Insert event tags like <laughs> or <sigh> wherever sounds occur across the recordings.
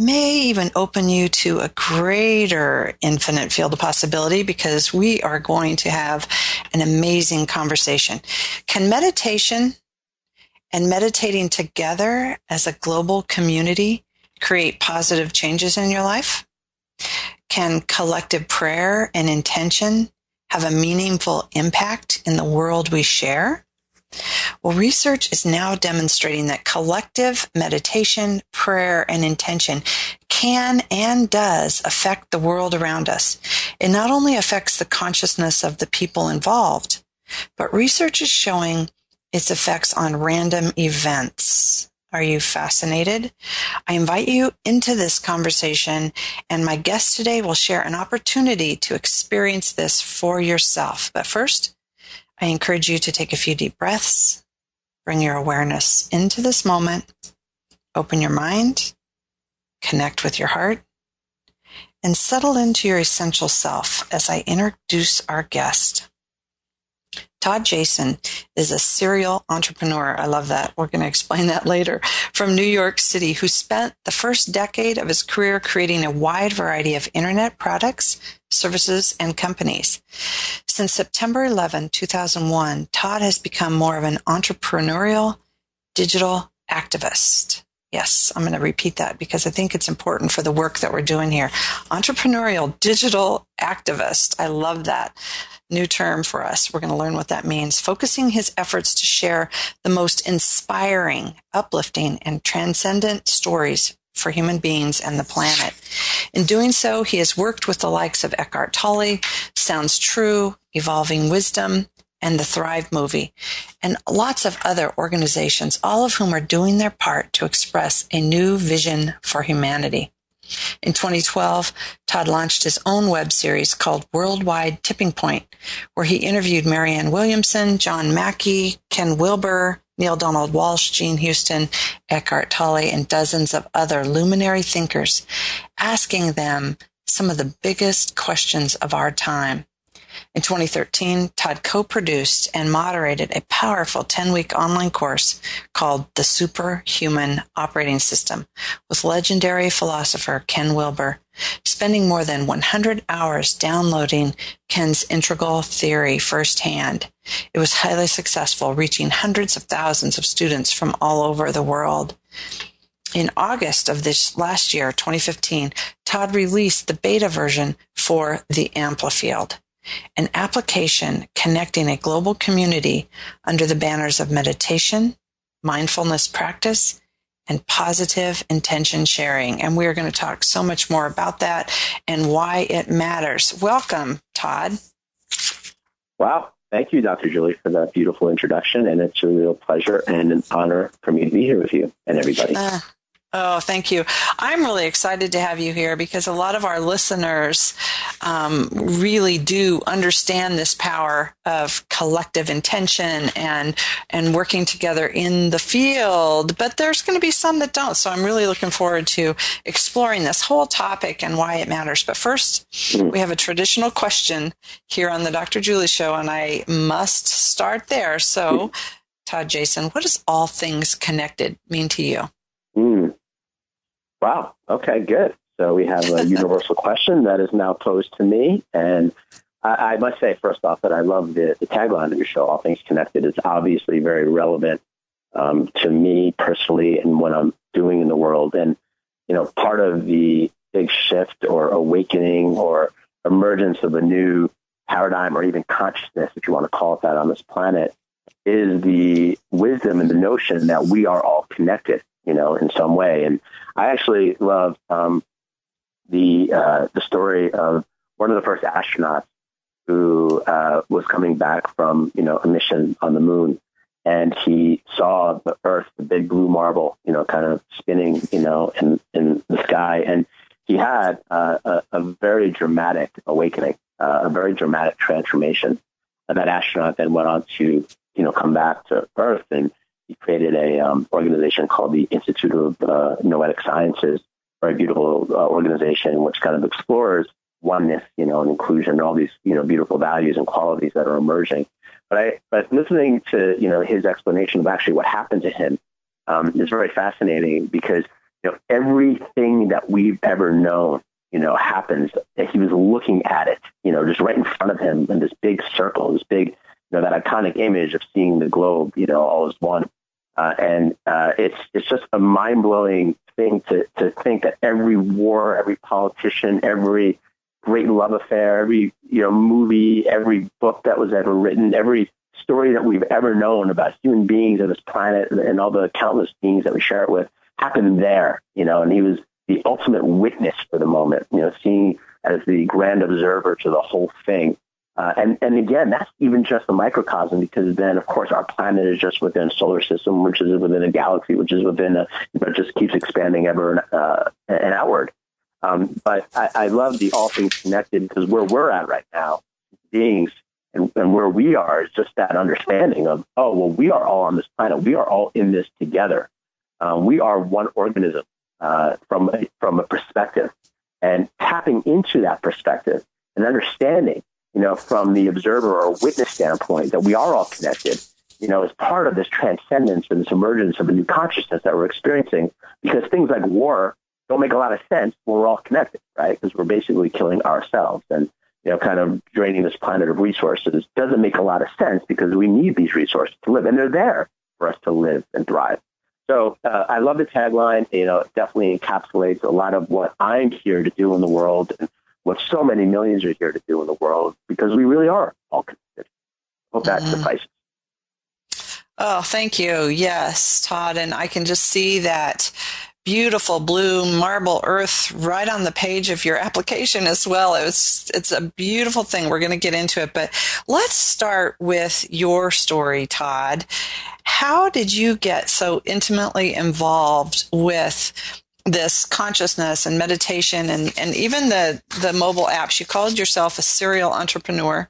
may even open you to a greater infinite field of possibility because we are going to have an amazing conversation. Can meditation and meditating together as a global community create positive changes in your life? Can collective prayer and intention have a meaningful impact in the world we share? Well, research is now demonstrating that collective meditation, prayer, and intention can and does affect the world around us. It not only affects the consciousness of the people involved, but research is showing its effects on random events. Are you fascinated? I invite you into this conversation, and my guest today will share an opportunity to experience this for yourself. But first, I encourage you to take a few deep breaths, bring your awareness into this moment, open your mind, connect with your heart, and settle into your essential self as I introduce our guest. Todd Jason is a serial entrepreneur. I love that. We're going to explain that later. From New York City, who spent the first decade of his career creating a wide variety of internet products, services, and companies. Since September 11, 2001, Todd has become more of an entrepreneurial digital activist. Yes, I'm going to repeat that because I think it's important for the work that we're doing here. Entrepreneurial digital activist. I love that new term for us. We're going to learn what that means. Focusing his efforts to share the most inspiring, uplifting, and transcendent stories for human beings and the planet. In doing so, he has worked with the likes of Eckhart Tolle, Sounds True, Evolving Wisdom, and the Thrive movie, and lots of other organizations, all of whom are doing their part to express a new vision for humanity. In 2012, Todd launched his own web series called Worldwide Tipping Point, where he interviewed Marianne Williamson, John Mackey, Ken Wilber, Neale Donald Walsch, Jean Houston, Eckhart Tolle, and dozens of other luminary thinkers, asking them some of the biggest questions of our time. In 2013, Todd co-produced and moderated a powerful 10-week online course called The Superhuman Operating System with legendary philosopher Ken Wilber, spending more than 100 hours downloading Ken's integral theory firsthand. It was highly successful, reaching hundreds of thousands of students from all over the world. In August of this last year, 2015, Todd released the beta version for the Amplifield an application connecting a global community under the banners of meditation, mindfulness practice, and positive intention sharing. And we are going to talk so much more about that and why it matters. Welcome, Todd. Wow. Thank you, Dr. Julie, for that beautiful introduction. And it's a real pleasure and an honor for me to be here with you and everybody. Uh, Oh, thank you. I'm really excited to have you here because a lot of our listeners um, really do understand this power of collective intention and and working together in the field. But there's going to be some that don't. So I'm really looking forward to exploring this whole topic and why it matters. But first, we have a traditional question here on the Dr. Julie Show, and I must start there. So, Todd Jason, what does all things connected mean to you? Mm. Wow. Okay, good. So we have a <laughs> universal question that is now posed to me. And I, I must say, first off, that I love the, the, tagline of your show, All Things Connected. It's obviously very relevant um, to me personally and what I'm doing in the world. And, you know, part of the big shift or awakening or emergence of a new paradigm or even consciousness, if you want to call it that, on this planet is the wisdom and the notion that we are all connected you know, in some way. And I actually love um, the uh, the story of one of the first astronauts who uh, was coming back from you know a mission on the moon, and he saw the Earth, the big blue marble, you know, kind of spinning, you know, in in the sky, and he had uh, a, a, very dramatic awakening, uh, a very dramatic transformation. And that astronaut then went on to, you know, come back to Earth, and he created a um, organization called the Institute of uh, Noetic Sciences, very beautiful uh, organization which kind of explores oneness, you know, and inclusion, and all these, you know, beautiful values and qualities that are emerging. But I, but listening to, you know, his explanation of actually what happened to him um, is very fascinating because, you know, everything that we've ever known, you know, happens. that He was looking at it, you know, just right in front of him in this big circle, this big, you know, that iconic image of seeing the globe, you know, all as one. Uh, and uh, it's it's just a mind blowing thing to to think that every war, every politician, every great love affair, every you know movie, every book that was ever written, every story that we've ever known about human beings on this planet and all the countless beings that we share it with happened there, you know, and he was the ultimate witness for the moment, you know, seeing as the grand observer to the whole thing. Uh, and, and again, that's even just the microcosm because then, of course, our planet is just within a solar system, which is within a galaxy, which is within a, you know, just keeps expanding ever uh, and outward. Um, but I, I love the all things connected because where we're at right now, beings and, and where we are is just that understanding of, oh, well, we are all on this planet. We are all in this together. Um, we are one organism uh, from, a, from a perspective. And tapping into that perspective and understanding, you know, from the observer or witness standpoint that we are all connected, you know, as part of this transcendence and this emergence of a new consciousness that we're experiencing because things like war don't make a lot of sense when we're all connected, right? Because we're basically killing ourselves and, you know, kind of draining this planet of resources doesn't make a lot of sense because we need these resources to live and they're there for us to live and thrive. So uh, I love the tagline. You know, it definitely encapsulates a lot of what I'm here to do in the world and what so many millions are here to do in the world because we really are all connected. Hope that mm-hmm. suffices. Oh, thank you. Yes, Todd. And I can just see that beautiful blue marble earth right on the page of your application as well. It's it's a beautiful thing. We're going to get into it, but let's start with your story, Todd. How did you get so intimately involved with this consciousness and meditation and, and even the, the mobile apps? You called yourself a serial entrepreneur.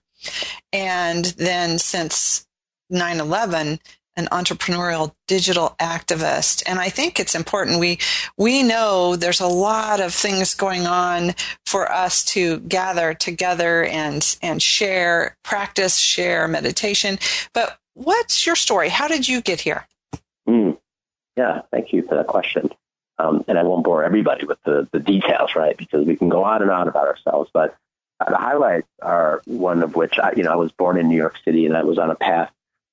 And then since 9 11, an entrepreneurial digital activist and i think it's important we we know there's a lot of things going on for us to gather together and and share practice share meditation but what's your story how did you get here mm. yeah thank you for that question um, and i won't bore everybody with the, the details right because we can go on and on about ourselves but uh, the highlights are one of which I, you know i was born in new york city and i was on a path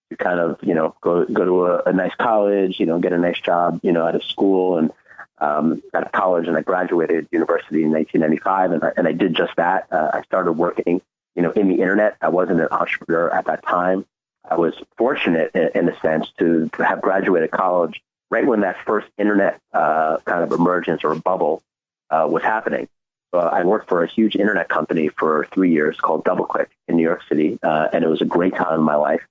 to kind of, you know, go go to a, a nice college, you know, get a nice job, you know, out of school and um, out of college, and I graduated university in 1995, and I, and I did just that. Uh, I started working, you know, in the internet. I wasn't an entrepreneur at that time. I was fortunate in, in a sense to have graduated college right when that first internet uh, kind of emergence or bubble uh, was happening. So I worked for a huge internet company for three years called DoubleClick in New York City, uh, and it was a great time in my life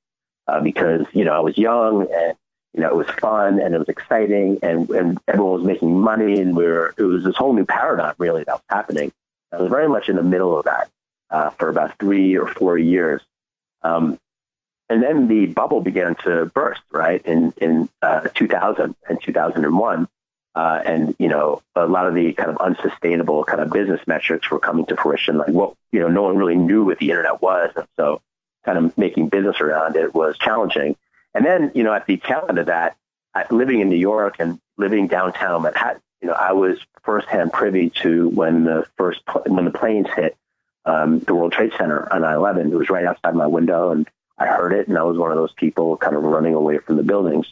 uh, because you know I was young and you know it was fun and it was exciting and and everyone was making money and we were it was this whole new paradigm really that was happening. I was very much in the middle of that uh, for about three or four years. Um, and then the bubble began to burst, right, in, in uh, 2000 and 2001. Uh, and, you know, a lot of the kind of unsustainable kind of business metrics were coming to fruition. Like, well, you know, no one really knew what the internet was. And so kind of making business around it was challenging. And then, you know, at the tail end of that, living in New York and living downtown Manhattan, you know, I was firsthand privy to when the first when the planes hit um, the World Trade Center on 9/11. It was right outside my window, and I heard it, and I was one of those people kind of running away from the buildings.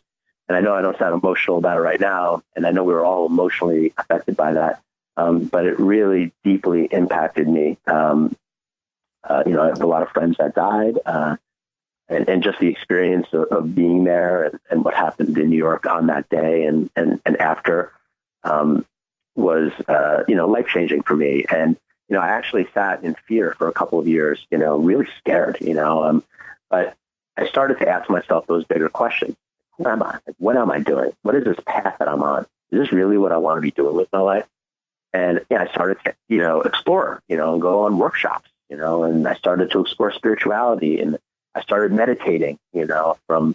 And I know I don't sound emotional about it right now, and I know we were all emotionally affected by that, um, but it really deeply impacted me. Um, uh, you know, I have a lot of friends that died, uh, and, and just the experience of, of being there and, and, what happened in New York on that day and and, and after um, was uh, you know life changing for me. And you know, I actually sat in fear for a couple of years, you know, really scared, you know. Um, but I started to ask myself those bigger questions. Who am I? What am I doing? What is this path that I'm on? Is this really what I want to be doing with my life? And yeah, I started to, you know, explore, you know, and go on workshops, you know, and I started to explore spirituality and I started meditating, you know, from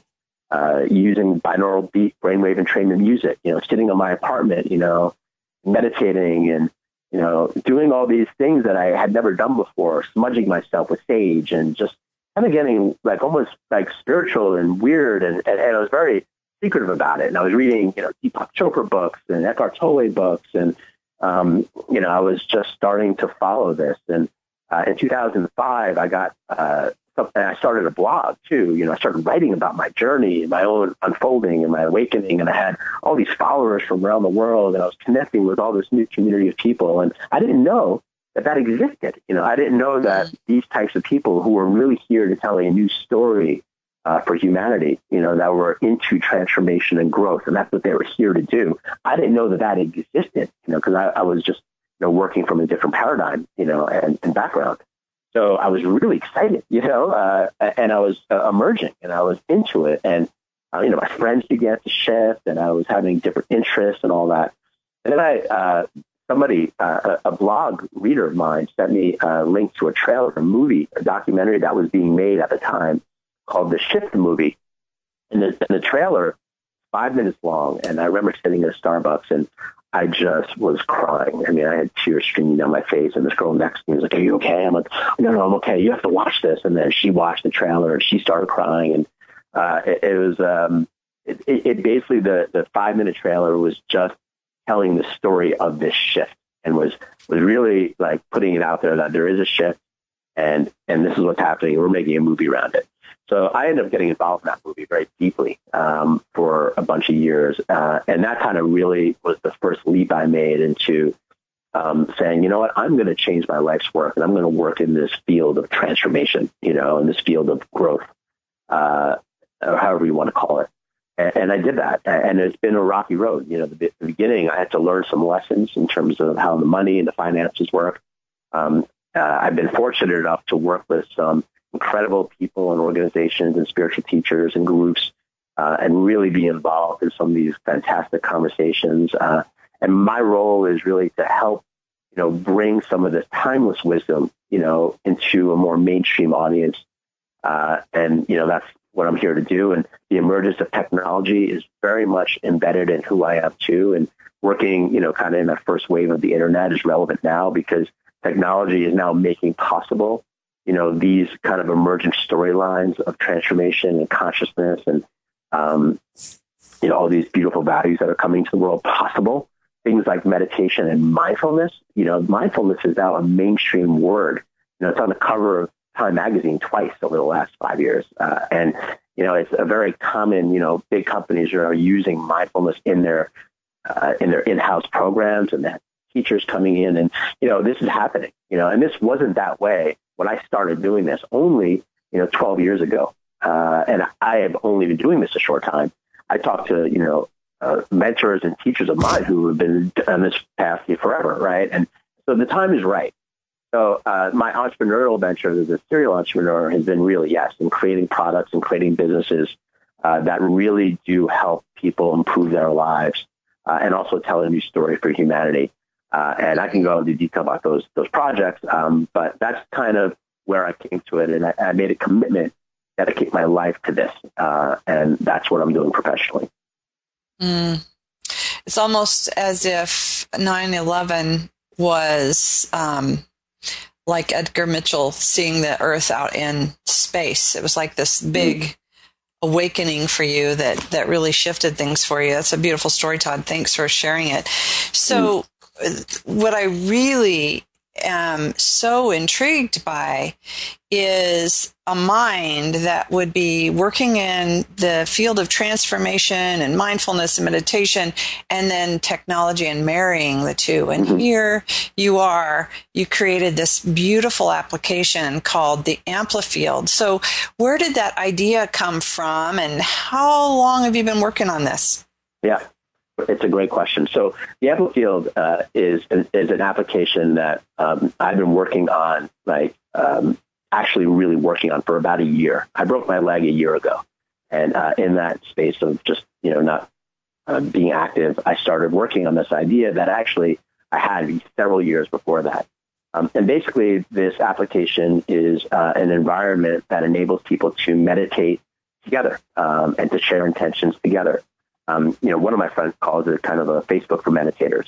uh, using binaural beat brainwave entrainment music, you know, sitting in my apartment, you know, meditating and, you know, doing all these things that I had never done before, smudging myself with sage and just kind of getting like almost like spiritual and weird. And, and, and I was very secretive about it. And I was reading, you know, Deepak Chopra books and Eckhart Tolle books. And, um, you know, I was just starting to follow this. And uh, in 2005, I got, uh, and I started a blog too. You know, I started writing about my journey, and my own unfolding and my awakening. And I had all these followers from around the world and I was connecting with all this new community of people. And I didn't know that that existed. You know, I didn't know that mm-hmm. these types of people who were really here to tell a new story uh, for humanity, you know, that were into transformation and growth. And that's what they were here to do. I didn't know that that existed, you know, because I, I was just, you know, working from a different paradigm, you know, and, and background. So I was really excited, you know, uh, and I was uh, emerging and I was into it. And, uh, you know, my friends began to shift and I was having different interests and all that. And then I, uh, somebody, uh, a blog reader of mine sent me a link to a trailer, a movie, a documentary that was being made at the time called The Shift Movie. And the, and the trailer, five minutes long. And I remember sitting at a Starbucks and I just was crying. I mean, I had tears streaming down my face, and this girl next to me was like, "Are you okay?" I'm like, "No, no, I'm okay. You have to watch this." And then she watched the trailer, and she started crying, and uh, it, it was um, it, it basically the the five minute trailer was just telling the story of this shift, and was was really like putting it out there that there is a shift, and and this is what's happening. We're making a movie around it. So I ended up getting involved in that movie very deeply um, for a bunch of years, uh, and that kind of really was the first leap I made into um, saying, you know what, I'm going to change my life's work, and I'm going to work in this field of transformation, you know, in this field of growth, uh, or however you want to call it. And, I did that, and it's been a rocky road. You know, the, the beginning, I had to learn some lessons in terms of how the money and the finances work. Um, uh, I've been fortunate enough to work with some incredible people and organizations and spiritual teachers and groups uh, and really be involved in some of these fantastic conversations. Uh, and my role is really to help, you know, bring some of this timeless wisdom, you know, into a more mainstream audience. Uh, and, you know, that's what I'm here to do. And the emergence of technology is very much embedded in who I am too. And working, you know, kind of in that first wave of the internet is relevant now because technology is now making possible you know, these kind of emergent storylines of transformation and consciousness and, um, you know, all these beautiful values that are coming to the world possible. Things like meditation and mindfulness. You know, mindfulness is now a mainstream word. You know, it's on the cover of Time magazine twice over the last five years. Uh, and, you know, it's a very common, you know, big companies are using mindfulness in their, uh, in their in-house programs and that teachers coming in and, you know, this is happening, you know, and this wasn't that way when I started doing this only, you know, 12 years ago. Uh, and I have only been doing this a short time. I talked to, you know, uh, mentors and teachers of mine who have been on this path forever, right? And so the time is right. So uh, my entrepreneurial venture as a serial entrepreneur has been really, yes, in creating products and creating businesses uh, that really do help people improve their lives uh, and also tell a new story for humanity. Uh, and I can go into detail about those those projects, um, but that's kind of where I came to it, and I, I made a commitment to dedicate my life to this, uh, and that's what I'm doing professionally. Mm. It's almost as if 9/11 was um, like Edgar Mitchell seeing the Earth out in space. It was like this big. Mm awakening for you that that really shifted things for you. That's a beautiful story, Todd. Thanks for sharing it. So, what I really am so intrigued by is a mind that would be working in the field of transformation and mindfulness and meditation and then technology and marrying the two. And mm-hmm. here you are, you created this beautiful application called the Amplifield. So where did that idea come from and how long have you been working on this? Yeah. It's a great question. So the Amplifield uh, is is an application that um, I've been working on like um, actually really working on for about a year. I broke my leg a year ago. And uh, in that space of just, you know, not uh, being active, I started working on this idea that actually I had several years before that. Um, and basically, this application is uh, an environment that enables people to meditate together um, and to share intentions together. Um, you know, one of my friends calls it kind of a Facebook for meditators.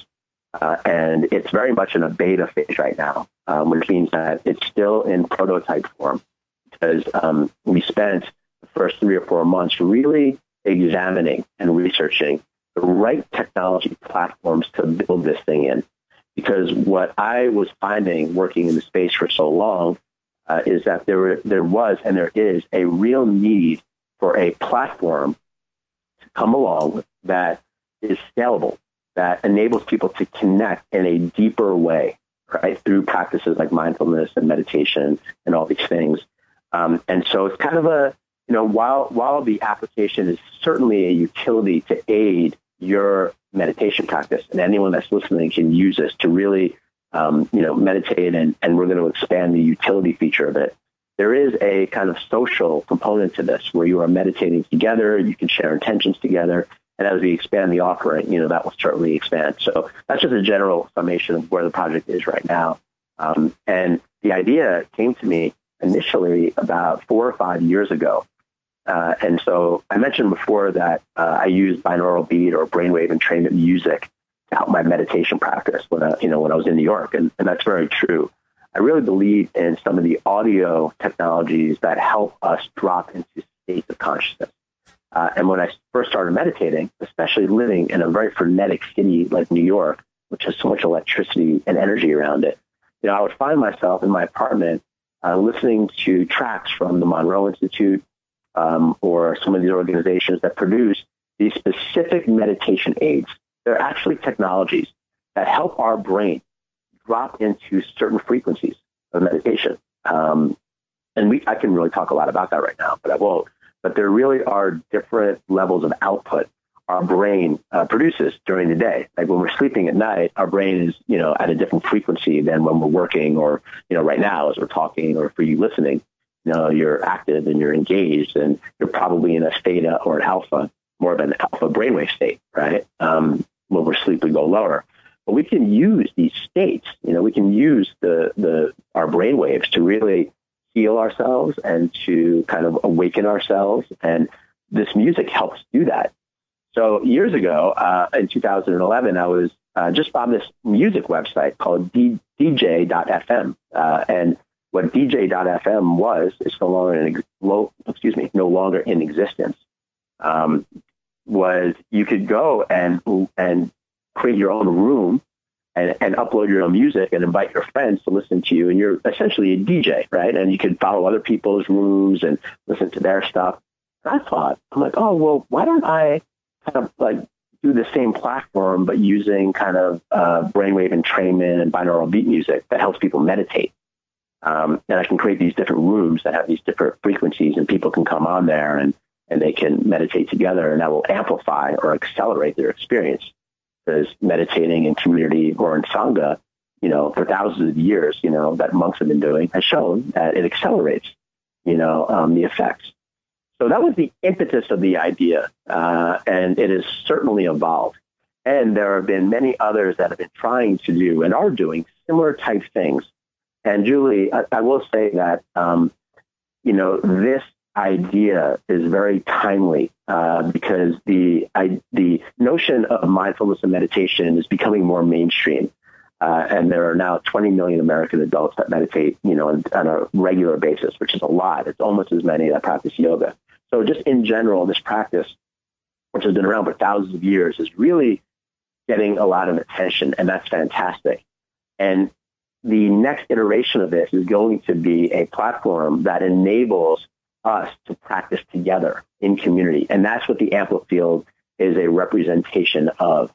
Uh, and it's very much in a beta phase right now, um, which means that it's still in prototype form because um, we spent the first three or four months really examining and researching the right technology platforms to build this thing in. Because what I was finding working in the space for so long uh, is that there, there was and there is a real need for a platform come along that is scalable, that enables people to connect in a deeper way, right, through practices like mindfulness and meditation and all these things. Um, and so it's kind of a, you know, while while the application is certainly a utility to aid your meditation practice, and anyone that's listening can use this to really, um, you know, meditate, and, and we're going to expand the utility feature of it. There is a kind of social component to this where you are meditating together, you can share intentions together, and as we expand the offering, you know, that will certainly expand. So that's just a general summation of where the project is right now. Um, and the idea came to me initially about four or five years ago uh, and so I mentioned before that uh, I use binaural beat or brainwave entrainment music to help my meditation practice when I, you know when I was in New York, and, and that's very true. I really believe in some of the audio technologies that help us drop into states of consciousness. Uh, and when I first started meditating, especially living in a very frenetic city like New York, which has so much electricity and energy around it, you know, I would find myself in my apartment uh, listening to tracks from the Monroe Institute, um, or some of these organizations that produce these specific meditation aids. They're actually technologies that help our brain drop into certain frequencies of meditation. Um, and we, I can really talk a lot about that right now, but I won't. But there really are different levels of output our brain uh, produces during the day. Like when we're sleeping at night, our brain is, you know, at a different frequency than when we're working or, you know, right now as we're talking or for you listening you know, you're active and you're engaged, and you're probably in a theta or an alpha, more of an alpha brainwave state, right? Um, when we're asleep, we go lower. But we can use these states. You know, we can use the the our brainwaves to really heal ourselves and to kind of awaken ourselves. And this music helps do that. So years ago, uh, in 2011, I was uh, just on this music website called D- DJ.fm, uh, and what DJ.fm was is no longer in low, excuse me, no longer in existence. Um, was you could go and and create your own room and, and upload your own music and invite your friends to listen to you, and you're essentially a DJ, right? And you can follow other people's rooms and listen to their stuff. And I thought, I'm like, oh well, why don't I kind of like do the same platform but using kind of uh, brainwave entrainment and binaural beat music that helps people meditate? Um, and I can create these different rooms that have these different frequencies, and people can come on there and, and they can meditate together, and that will amplify or accelerate their experience. Because meditating in community or in sangha, you know, for thousands of years, you know, that monks have been doing has shown that it accelerates, you know, um, the effects. So that was the impetus of the idea, uh, and it has certainly evolved. And there have been many others that have been trying to do and are doing similar type things and Julie, I, I will say that, um, you know, this idea is very timely uh, because the I, the notion of mindfulness and meditation is becoming more mainstream. Uh, and there are now 20 million American adults that meditate, you know, on, on, a regular basis, which is a lot. It's almost as many that practice yoga. So just in general, this practice, which has been around for thousands of years, is really getting a lot of attention, and that's fantastic. And the next iteration of this is going to be a platform that enables us to practice together in community. And that's what the Amplifield is a representation of.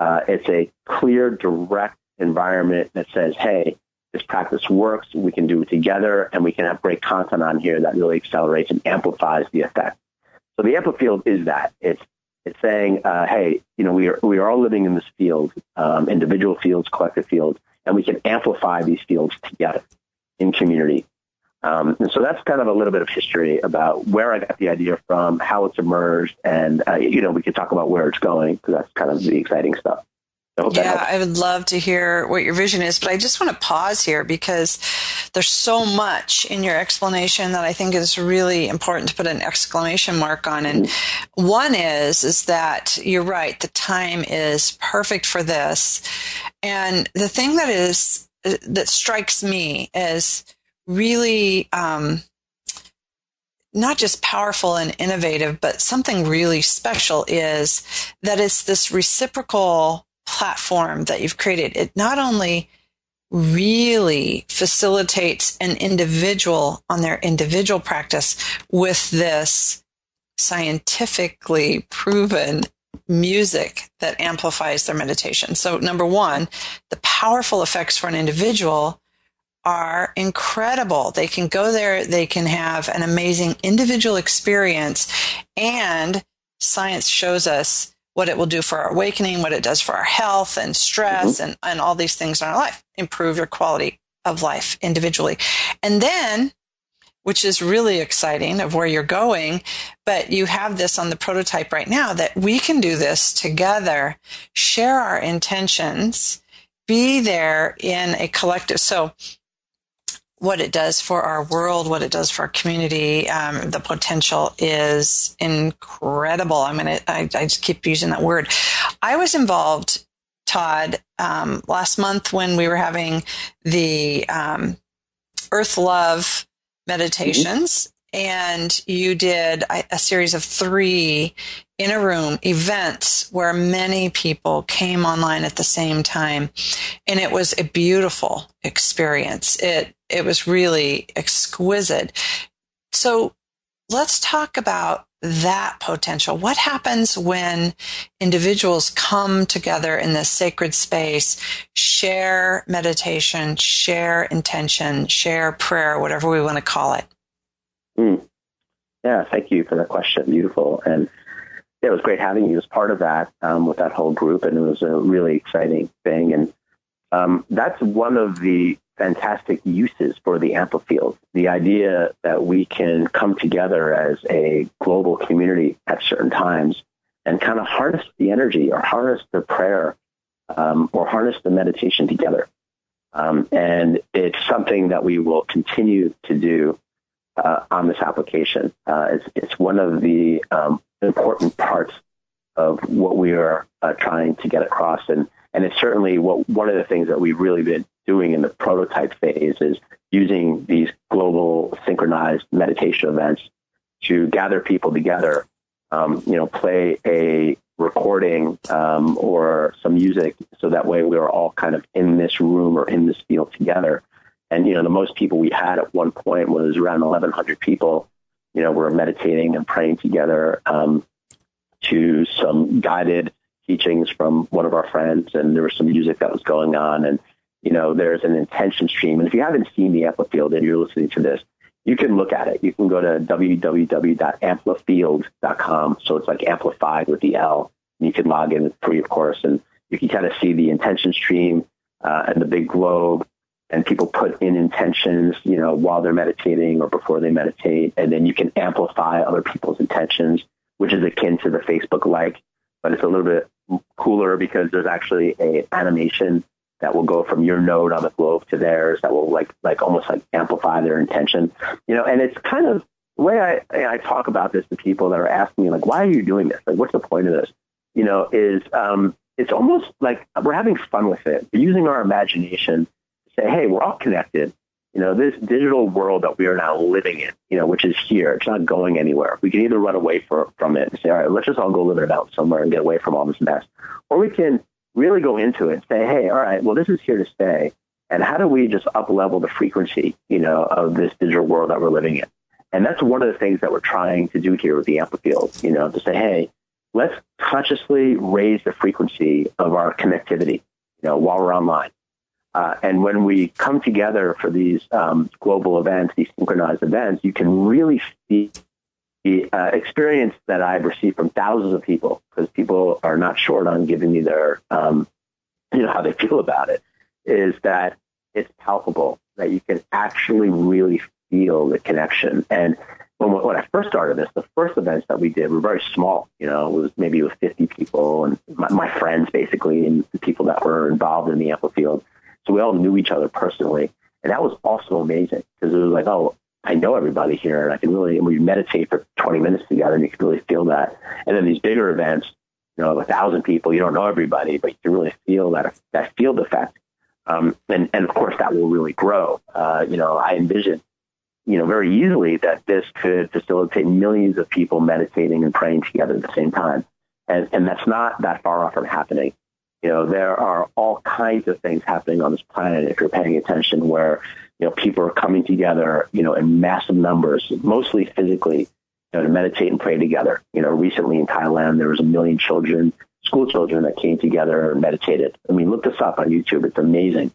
Uh, it's a clear, direct environment that says, hey, this practice works, we can do it together, and we can have great content on here that really accelerates and amplifies the effect. So the Amplifield is that. It's it's saying, uh, hey, you know, we are we are all living in this field, um, individual fields, collective fields, and we can amplify these fields together in community. Um, and so that's kind of a little bit of history about where I got the idea from, how it's emerged, and uh, you know we could talk about where it's going because that's kind of the exciting stuff. yeah, I would love to hear what your vision is, but I just want to pause here because there's so much in your explanation that I think is really important to put an exclamation mark on. And mm-hmm. one is is that you're right, the time is perfect for this. And the thing that is that strikes me as really um, not just powerful and innovative, but something really special is that it's this reciprocal platform that you've created. It not only really facilitates an individual on their individual practice with this scientifically proven music that amplifies their meditation. So number one, the powerful effects for an individual are incredible. They can go there, they can have an amazing individual experience, and science shows us what it will do for our awakening, what it does for our health and stress mm-hmm. and, and all these things in our life, improve your quality of life individually. And then, which is really exciting of where you're going, but you have this on the prototype right now that we can do this together, share our intentions, be there in a collective. So what it does for our world, what it does for our community, um, the potential is incredible. I mean, I, I just keep using that word. I was involved, Todd, um, last month when we were having the um, Earth Love meditations, and you did a, a series of three in a room events where many people came online at the same time and it was a beautiful experience it it was really exquisite so let's talk about that potential what happens when individuals come together in this sacred space share meditation share intention share prayer whatever we want to call it Mm. Yeah, thank you for that question. Beautiful. And yeah, it was great having you as part of that um, with that whole group. And it was a really exciting thing. And um, that's one of the fantastic uses for the Amplifield. The idea that we can come together as a global community at certain times and kind of harness the energy or harness the prayer um, or harness the meditation together. Um, and it's something that we will continue to do uh, on this application. Uh, it's, it's one of the um, important parts of what we are uh, trying to get across, and and it's certainly what one of the things that we've really been doing in the prototype phase is using these global synchronized meditation events to gather people together. Um, you know, play a recording um, or some music, so that way we are all kind of in this room or in this field together and, you know, the most people we had at one point was around 1,100 people. You know, we're meditating and praying together um, to some guided teachings from one of our friends. And there was some music that was going on. And, you know, there's an intention stream. And if you haven't seen the Amplifield and you're listening to this, you can look at it. You can go to www.amplifield.com. So it's like amplified with the L. And you can log in free, of course, and you can kind of see the intention stream uh, and the big globe and people put in intentions, you know, while they're meditating or before they meditate, and then you can amplify other people's intentions, which is akin to the Facebook like, but it's a little bit cooler because there's actually a animation that will go from your node on the globe to theirs that will like like almost like amplify their intention, you know, and it's kind of the way I I talk about this to people that are asking me like, why are you doing this? Like, what's the point of this? You know, is um, it's almost like we're having fun with it. We're using our imagination to say, hey, we're all connected. You know, this digital world that we are now living in, you know, which is here, it's not going anywhere. We can either run away for, from it and say, all right, let's just all go live it out somewhere and get away from all this mess. Or we can really go into it and say, hey, all right, well, this is here to stay. And how do we just up level the frequency, you know, of this digital world that we're living in? And that's one of the things that we're trying to do here with the Amplifield, you know, to say, hey, let's consciously raise the frequency of our connectivity, you know, while we're online. Uh, and when we come together for these um, global events, these synchronized events, you can really see the uh, experience that I've received from thousands of people because people are not short on giving me their, um, you know, how they feel about it. Is that it's palpable that you can actually really feel the connection. And when, when I first started this, the first events that we did were very small. You know, it was maybe with 50 people and my, my friends basically and the people that were involved in the Amplifield. So we all knew each other personally. And that was also amazing because it was like, oh, I know everybody here and I can really, and we meditate for 20 minutes together and you can really feel that. And then these bigger events, you know, a thousand people, you don't know everybody, but you can really feel that, that field effect. Um, and, and of course that will really grow. Uh, you know, I envision, you know, very easily that this could facilitate millions of people meditating and praying together at the same time. And, and that's not that far off from happening. You know, there are all kinds of things happening on this planet if you're paying attention where, you know, people are coming together, you know, in massive numbers, mostly physically, you know, to meditate and pray together. You know, recently in Thailand, there was a million children, school children that came together and meditated. I mean, look this up on YouTube. It's amazing.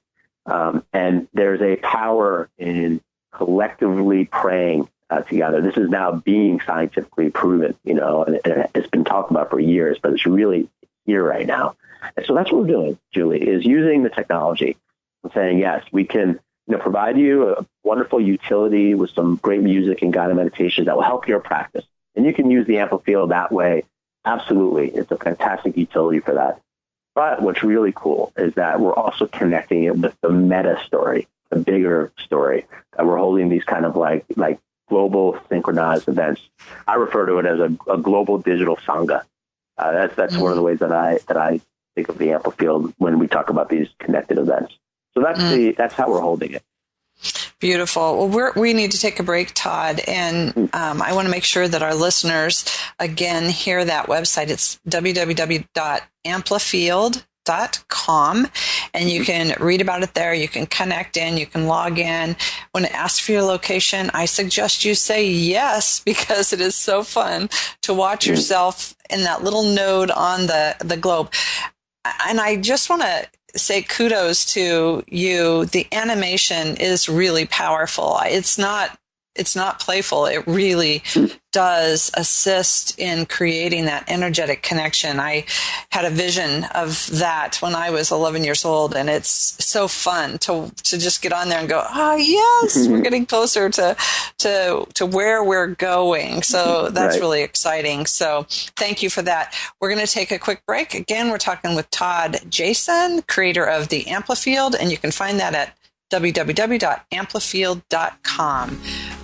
Um, and there's a power in collectively praying uh, together. This is now being scientifically proven, you know, and it's been talked about for years, but it's really here right now. And so that's what we're doing, Julie, is using the technology and saying, yes, we can you know, provide you a wonderful utility with some great music and guided meditation that will help your practice. And you can use the Amplifield that way. Absolutely. It's a fantastic utility for that. But what's really cool is that we're also connecting it with the meta story, the bigger story that we're holding these kind of like, like global synchronized events. I refer to it as a, a global digital sangha. Uh, that's that's one of the ways that I that I think of the Amplifield when we talk about these connected events. So that's mm. the that's how we're holding it. Beautiful. Well, we need to take a break, Todd, and mm. um, I want to make sure that our listeners again hear that website. It's www.amplifield.com and you can read about it there. You can connect in, you can log in. When it asks for your location, I suggest you say yes <laughs> because it is so fun to watch mm. yourself in that little node on the, the globe and I just want to say kudos to you. The animation is really powerful. It's not it's not playful. It really does assist in creating that energetic connection. I had a vision of that when I was 11 years old, and it's so fun to to just get on there and go, oh yes, mm-hmm. we're getting closer to to to where we're going. So that's right. really exciting. So thank you for that. We're going to take a quick break. Again, we're talking with Todd Jason, creator of the Amplifield, and you can find that at www.amplifield.com.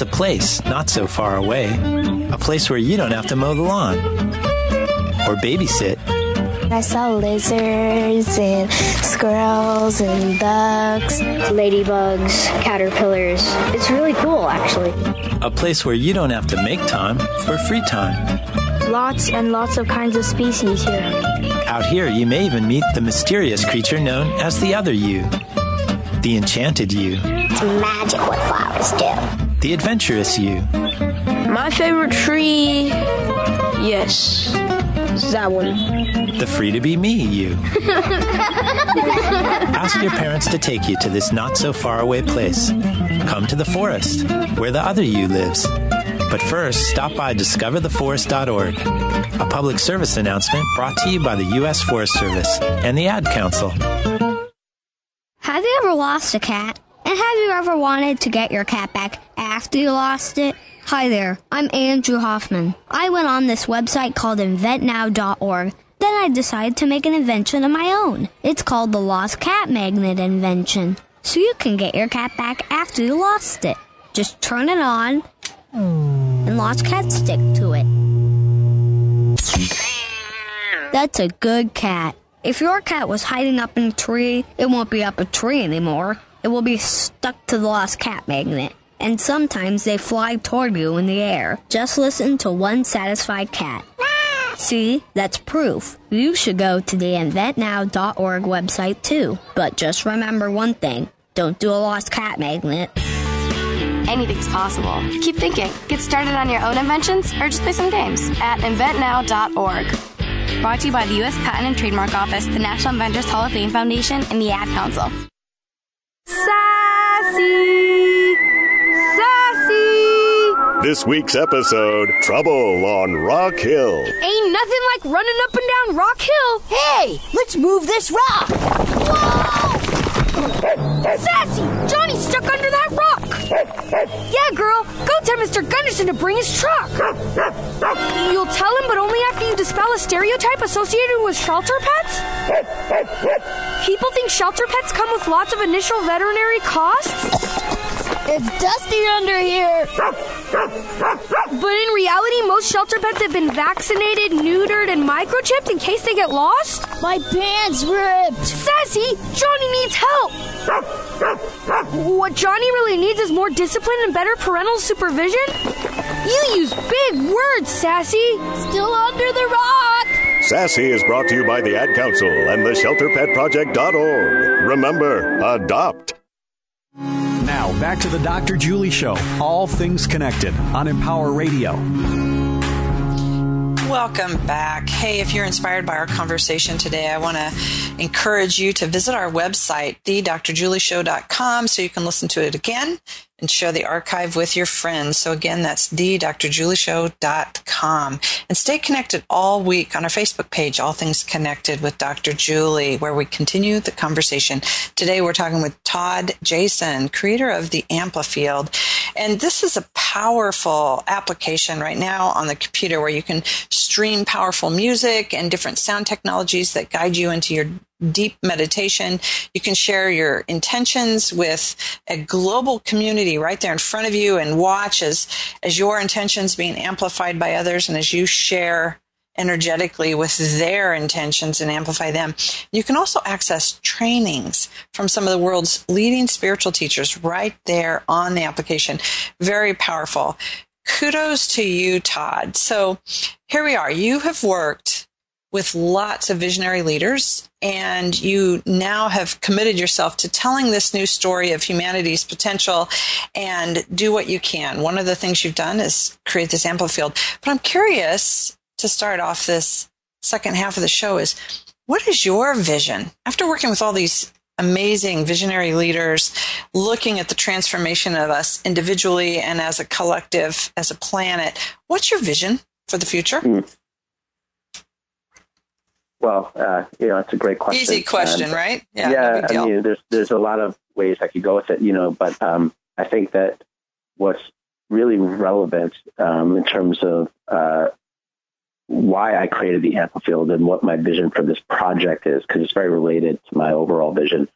It's a place not so far away. A place where you don't have to mow the lawn or babysit. I saw lizards and squirrels and ducks, ladybugs, caterpillars. It's really cool, actually. A place where you don't have to make time for free time. Lots and lots of kinds of species here. Out here, you may even meet the mysterious creature known as the other you, the enchanted you It's magic what flowers do. The adventurous you. My favorite tree, yes, that one. The free to be me you. <laughs> Ask your parents to take you to this not so far away place. Come to the forest, where the other you lives. But first, stop by discovertheforest.org, a public service announcement brought to you by the U.S. Forest Service and the Ad Council. Have you ever lost a cat? And have you ever wanted to get your cat back after you lost it? Hi there, I'm Andrew Hoffman. I went on this website called inventnow.org. Then I decided to make an invention of my own. It's called the Lost Cat Magnet Invention. So you can get your cat back after you lost it. Just turn it on, and Lost Cat stick to it. That's a good cat. If your cat was hiding up in a tree, it won't be up a tree anymore it will be stuck to the lost cat magnet. And sometimes they fly toward you in the air. Just listen to one satisfied cat. See, that's proof. You should go to the inventnow.org website too. But just remember one thing don't do a lost cat magnet. anything's possible. Keep thinking. Get started on your own inventions or just play some games at inventnow.org. Brought to you by the U.S. Patent and Trademark Office, the National Inventors Hall of Fame Foundation, and the Ad Council. Sassy! Sassy! This week's episode Trouble on Rock Hill. Ain't nothing like running up and down Rock Hill. Hey, let's move this rock. Whoa! Sassy! Johnny's stuck under that rock! Yeah, girl, go tell Mr. Gunderson to bring his truck! You'll tell him, but only after you dispel a stereotype associated with shelter pets? People think shelter pets come with lots of initial veterinary costs? It's dusty under here. But in reality, most shelter pets have been vaccinated, neutered, and microchipped in case they get lost? My pants ripped. Sassy, Johnny needs help. What Johnny really needs is more discipline and better parental supervision? You use big words, Sassy. Still under the rock. Sassy is brought to you by the Ad Council and the ShelterPetProject.org. Remember, adopt. Now, back to the Dr. Julie Show. All things connected on Empower Radio. Welcome back. Hey, if you're inspired by our conversation today, I want to encourage you to visit our website, thedrjulieshow.com, so you can listen to it again and share the archive with your friends. So again, that's thedrjulieshow.com. And stay connected all week on our Facebook page, All Things Connected with Dr. Julie, where we continue the conversation. Today we're talking with Todd Jason, creator of the Amplifield. And this is a powerful application right now on the computer where you can stream powerful music and different sound technologies that guide you into your deep meditation. You can share your intentions with a global community right there in front of you and watch as, as your intentions being amplified by others and as you share energetically with their intentions and amplify them. You can also access trainings from some of the world's leading spiritual teachers right there on the application. Very powerful. Kudos to you, Todd. So here we are. You have worked with lots of visionary leaders and you now have committed yourself to telling this new story of humanity's potential and do what you can. One of the things you've done is create this Amplifield. But I'm curious to start off this second half of the show is what is your vision after working with all these amazing visionary leaders looking at the transformation of us individually and as a collective, as a planet? What's your vision for the future? Mm. Well, uh, you know, it's a great question. Easy question, and, right? Yeah, yeah no I mean, there's there's a lot of ways I could go with it, you know, but um, I think that what's really relevant um, in terms of uh, why I created the Amplifield and what my vision for this project is, because it's very related to my overall vision.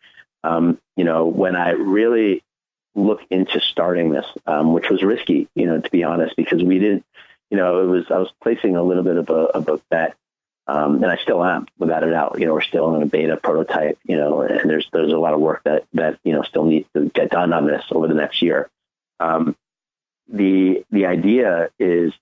Um, you know, when I really look into starting this, um, which was risky, you know, to be honest, because we didn't, you know, it was I was placing a little bit of a, of a bet um, and I still am, without a doubt. You know, we're still in a beta prototype. You know, and there's there's a lot of work that that you know still needs to get done on this over the next year. Um, the the idea is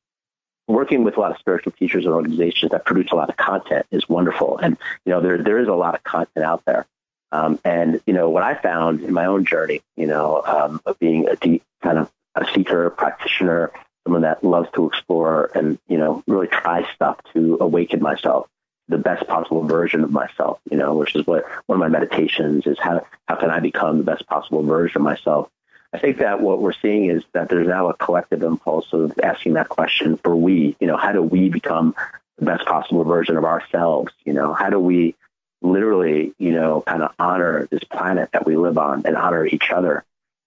working with a lot of spiritual teachers and organizations that produce a lot of content is wonderful, and you know there there is a lot of content out there. Um, and you know what I found in my own journey, you know, um, of being a deep kind of a seeker, practitioner, someone that loves to explore and, you know, really try stuff to awaken myself, the best possible version of myself, you know, which is what one of my meditations is how, how can I become the best possible version of myself? I think that what we're seeing is that there's now a collective impulse of asking that question for we, you know, how do we become the best possible version of ourselves? You know, how do we literally, you know, kind of honor this planet that we live on and honor each other?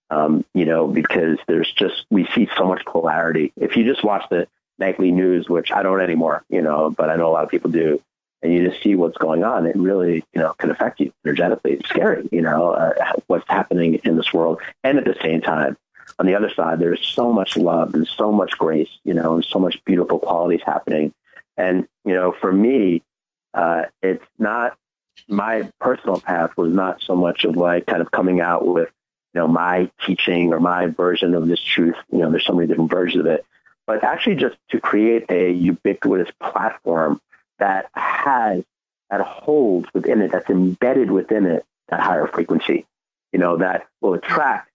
Um, you know, because there's just, we see so much polarity. If you just watch the nightly news, which I don't anymore, you know, but I know a lot of people do, and you just see what's going on, it really, you know, can affect you energetically. It's scary, you know, uh, what's happening in this world. And at the same time, on the other side, there's so much love and so much grace, you know, and so much beautiful qualities happening. And, you know, for me, uh, it's not my personal path was not so much of like kind of coming out with you know, my teaching or my version of this truth. You know, there's so many different versions of it, but actually just to create a ubiquitous platform that has, that holds within it, that's embedded within it, that higher frequency, you know, that will attract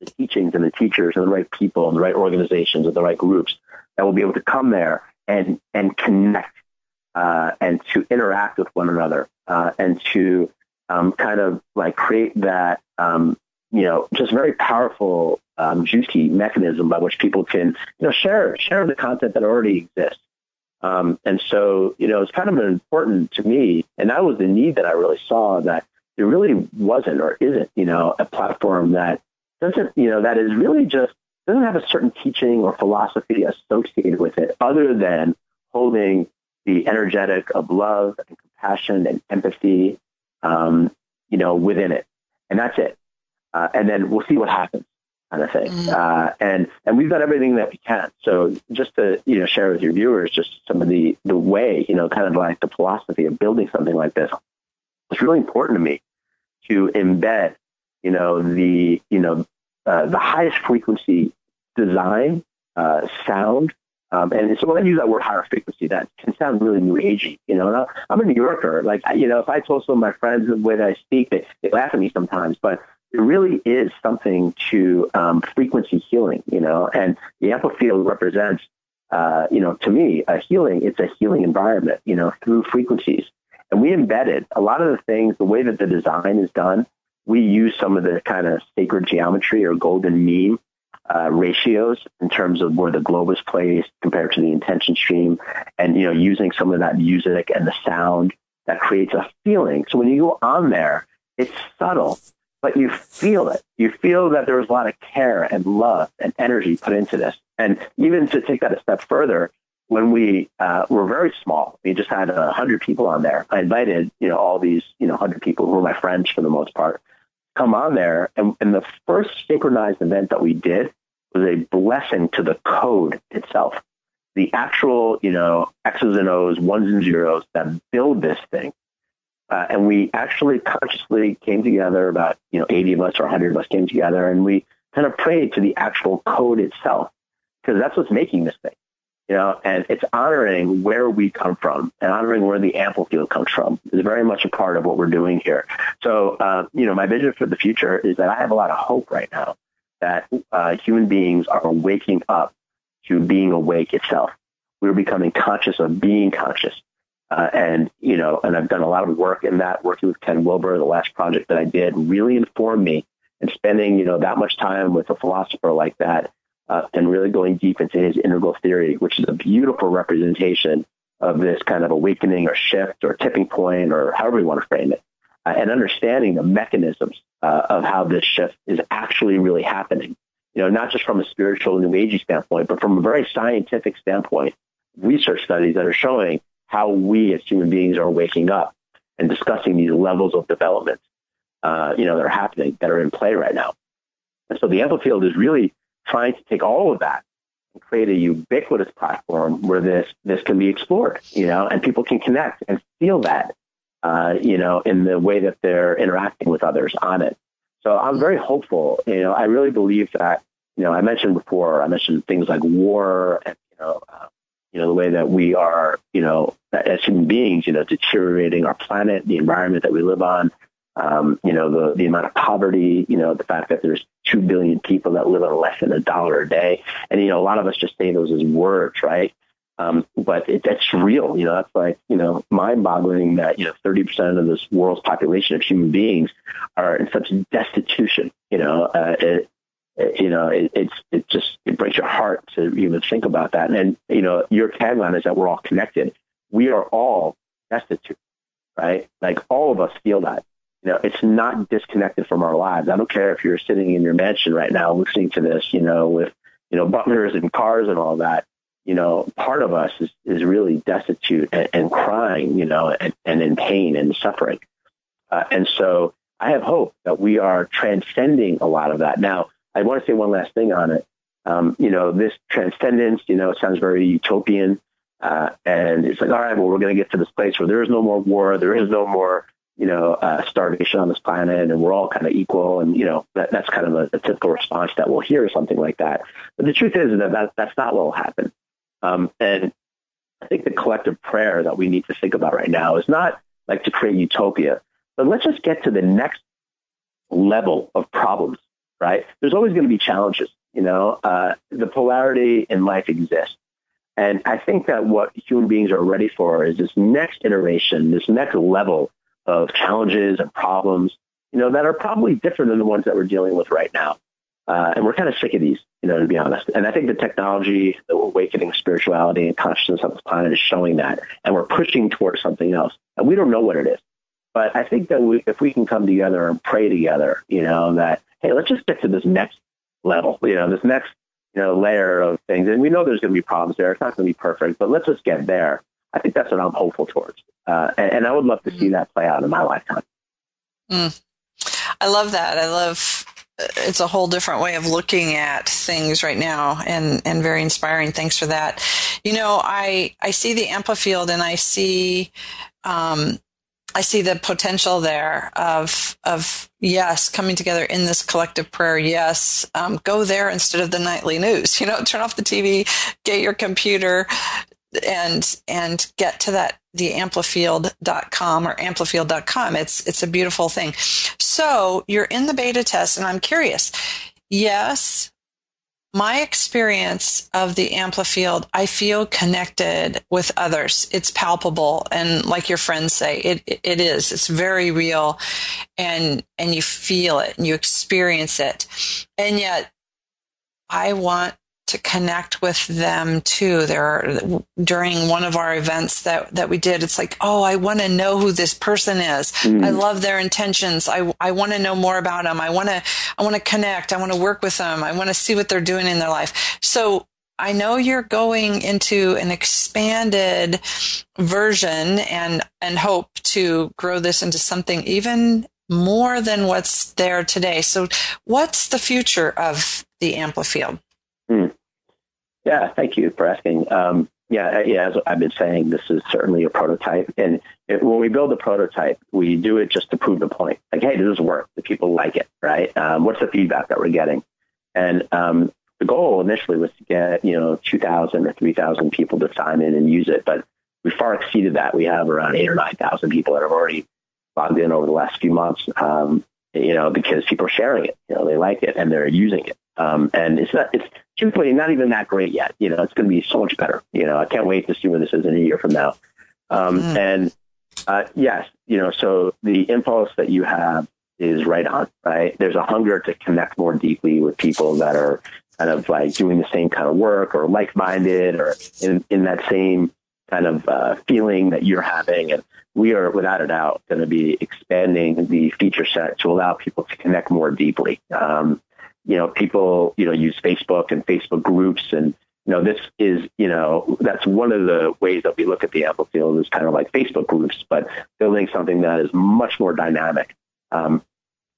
the teachings and the teachers and the right people and the right organizations and the right groups that will be able to come there and and connect uh, and to interact with one another uh, and to um, kind of like create that um, you know just very powerful um, juicy mechanism by which people can you know share share the content that already exists. Um, and so you know it's kind of important to me, and that was the need that I really saw that there really wasn't or isn't you know a platform that doesn't you know that is really just doesn't have a certain teaching or philosophy associated with it other than holding the energetic of love and compassion and empathy, um, you know, within it. And that's it. Uh, and then we'll see what happens kind of thing. Mm-hmm. Uh, and, and we've done everything that we can. So just to, you know, share with your viewers just some of the, the way, you know, kind of like the philosophy of building something like this. It's really important to me to embed, you know, the, you know, uh, the highest frequency design, uh, sound, um, and so when I use that word higher frequency, that can sound really new agey, you know. And I'm a New Yorker. Like, you know, if I told some of my friends the way that I speak, they, they laugh at me sometimes. But it really is something to um, frequency healing, you know. And the Amplifield represents, uh, you know, to me, a healing. It's a healing environment, you know, through frequencies. And we embedded a lot of the things, the way that the design is done. We use some of the kind of sacred geometry or golden mean uh, ratios in terms of where the globe is placed compared to the intention stream, and you know using some of that music and the sound that creates a feeling. So when you go on there, it's subtle, but you feel it. You feel that there was a lot of care and love and energy put into this. And even to take that a step further, when we uh, were very small, we just had a hundred people on there. I invited, you know, all these, you know, hundred people who were my friends for the most part, come on there. And, and the first synchronized event that we did was a blessing to the code itself. The actual, you know, X's and O's, ones and zeros that build this thing. Uh, and we actually consciously came together, about, you know, 80 of us or 100 of us came together and we kind of prayed to the actual code itself because that's what's making this thing you know, and it's honoring where we come from and honoring where the Amplifield comes from is very much a part of what we're doing here. So, uh, you know, my vision for the future is that I have a lot of hope right now that uh, human beings are waking up to being awake itself. We're becoming conscious of being conscious. Uh, and, you know, and I've done a lot of work in that, working with Ken Wilber, the last project that I did really informed me and spending, you know, that much time with a philosopher like that uh, and really going deep into his integral theory, which is a beautiful representation of this kind of awakening or shift or tipping point or however you want to frame it, uh, and understanding the mechanisms uh, of how this shift is actually really happening. You know, not just from a spiritual new agey standpoint, but from a very scientific standpoint, research studies that are showing how we as human beings are waking up and discussing these levels of development, uh, you know, that are happening, that are in play right now. And so the Amplifield is really trying to take all of that and create a ubiquitous platform where this this can be explored, you know, and people can connect and feel that, uh, you know, in the way that they're interacting with others on it. So I'm very hopeful. You know, I really believe that. You know, I mentioned before. I mentioned things like war and you know, uh, you know, the way that we are, you know, as human beings, you know, deteriorating our planet, the environment that we live on, um, you know, the, the amount of poverty, you know, the fact that there's 2 billion people that live on less than a dollar a day. And, you know, a lot of us just say those as words, right? Um, but it, it's real, you know, that's like, you know, mind boggling that, you know, 30% of this world's population of human beings are in such destitution, you know, uh, it, it, you know, it, it's, it just, it breaks your heart to even think about that. And, and, you know, your tagline is that we're all connected. We are all destitute, right? Like all of us feel that you know, it's not disconnected from our lives. I don't care if you're sitting in your mansion right now listening to this, you know, with, you know, butlers and cars and all that. You know, part of us is, is really destitute and, and crying, you know, and, and in pain and suffering. Uh, and so I have hope that we are transcending a lot of that. Now, I want to say one last thing on it. Um, you know, this transcendence, you know, it sounds very utopian. Uh, and it's like, all right, well, we're going to get to this place where there is no more war. There is no more you know, uh, starvation on this planet and we're all kind of equal. And, you know, that, that's kind of a, a, typical response that we'll hear something like that. But the truth is that, that that's not what will happen. Um, and I think the collective prayer that we need to think about right now is not like to create utopia, but let's just get to the next level of problems, right? There's always going to be challenges. You know, uh, the polarity in life exists. And I think that what human beings are ready for is this next iteration, this next level of challenges and problems, you know, that are probably different than the ones that we're dealing with right now. Uh, and we're kind of sick of these, you know, to be honest. And I think the technology, the awakening spirituality and consciousness of the planet is showing that. And we're pushing towards something else. And we don't know what it is. But I think that we, if we can come together and pray together, you know, that, hey, let's just get to this next level, you know, this next, you know, layer of things. And we know there's going to be problems there. It's not going to be perfect, but let's just get there. I think that's what I'm hopeful towards. Uh, and, and, I would love to see that play out in my lifetime. Mm. I love that. I love it's a whole different way of looking at things right now and, and very inspiring. Thanks for that. You know, I, I see the Amplifield and I see, um, I see the potential there of of yes, coming together in this collective prayer. Yes, um, go there instead of the nightly news. <laughs> You know, turn off the TV, get your computer, and and get to that the amplifield.com or amplifield.com. It's it's a beautiful thing. So you're in the beta test, and I'm curious. Yes, my experience of the Amplifield, I feel connected with others. It's palpable. And like your friends say, it, it is. It's very real and, and you feel it and you experience it. And yet I want to connect with them too. There are, during one of our events that, that we did, it's like, oh, I want to know who this person is. Mm. I love their intentions. I, I want to know more about them. I want to, I want to connect. I want to work with them. I want to see what they're doing in their life. So I know you're going into an expanded version and, and hope to grow this into something even more than what's there today. So what's the future of the Amplifield? Yeah, thank you for asking. Um, yeah, yeah, as I've been saying, this is certainly a prototype. And it, when we build a prototype, we do it just to prove the point. Like, hey, does this work? The people like it, right? Um, what's the feedback that we're getting? And um, the goal initially was to get, you know, 2,000 or 3,000 people to sign in and use it. But we far exceeded that. We have around eight or 9,000 people that have already logged in over the last few months, um, you know, because people are sharing it. You know, they like it and they're using it. Um, and it's not, it's truthfully not even that great yet. You know, it's going to be so much better. You know, I can't wait to see where this is in a year from now. Um, mm. And uh, yes, you know, so the impulse that you have is right on, right? There's a hunger to connect more deeply with people that are kind of like doing the same kind of work or like-minded or in, in that same kind of uh, feeling that you're having. And we are, without a doubt, going to be expanding the feature set to allow people to connect more deeply. Um, you know, people, you know, use Facebook and Facebook groups and, you know, this is, you know, that's one of the ways that we look at the Amplifield is kind of like Facebook groups, but building something that is much more dynamic, um,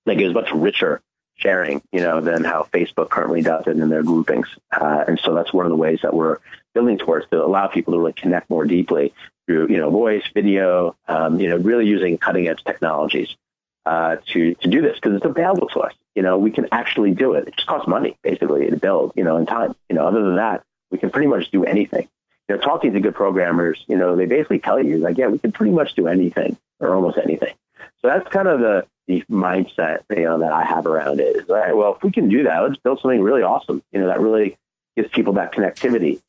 that gives much richer sharing, you know, than how Facebook currently does it in their groupings. Uh, and so that's one of the ways that we're building towards to allow people to really connect more deeply through, you know, voice, video, um, you know, really using cutting edge technologies uh, to to do this because it's available to us. You know, we can actually do it. It just costs money basically to build. You know, in time. You know, other than that, we can pretty much do anything. You know, talking to good programmers, you know, they basically tell you like, yeah, we can pretty much do anything or almost anything. So that's kind of the the mindset you know that I have around it. Is all right. Well, if we can do that, let's build something really awesome. You know, that really gives people that connectivity.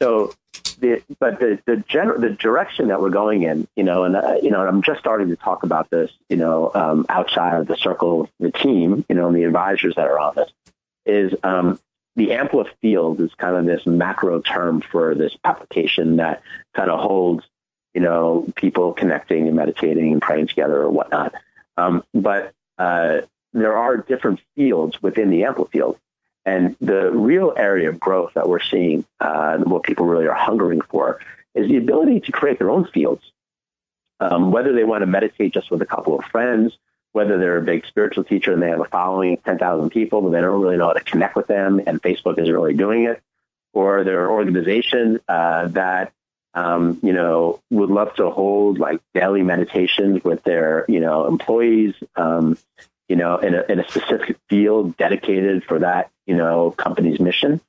So the, but the the general the direction that we're going in, you know, and uh, you know, I'm just starting to talk about this, you know, um, outside of the circle, the team, you know, and the advisors that are on this, is um, the Ampla field is kind of this macro term for this application that kind of holds, you know, people connecting and meditating and praying together or whatnot. Um, but uh, there are different fields within the Amplifield. And the real area of growth that we're seeing, uh, what people really are hungering for, is the ability to create their own fields. Um, whether they want to meditate just with a couple of friends, whether they're a big spiritual teacher and they have a following of 10,000 people, but they don't really know how to connect with them, and Facebook isn't really doing it, or they're an organization uh, that um, you know would love to hold like daily meditations with their you know employees, um, you know, in a, in a specific field dedicated for that, you know, company's mission.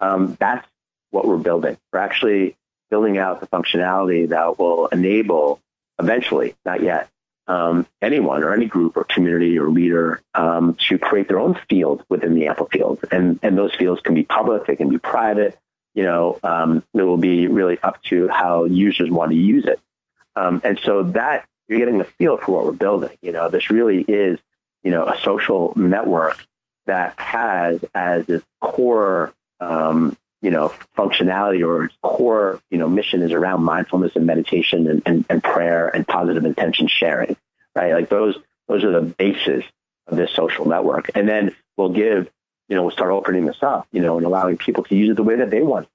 Um, that's what we're building. We're actually building out the functionality that will enable eventually, not yet, um, anyone or any group or community or leader um, to create their own field within the Amplifield. And, and those fields can be public, they can be private. You know, um, it will be really up to how users want to use it. Um, and so that you're getting the feel for what we're building. You know, this really is, you know, a social network that has as its core, um, you know, functionality or its core, you know, mission is around mindfulness and meditation and, and, and prayer and positive intention sharing, right? Like those, those are the bases of this social network. And then we'll give, you know, we'll start opening this up, you know, and allowing people to use it the way that they want.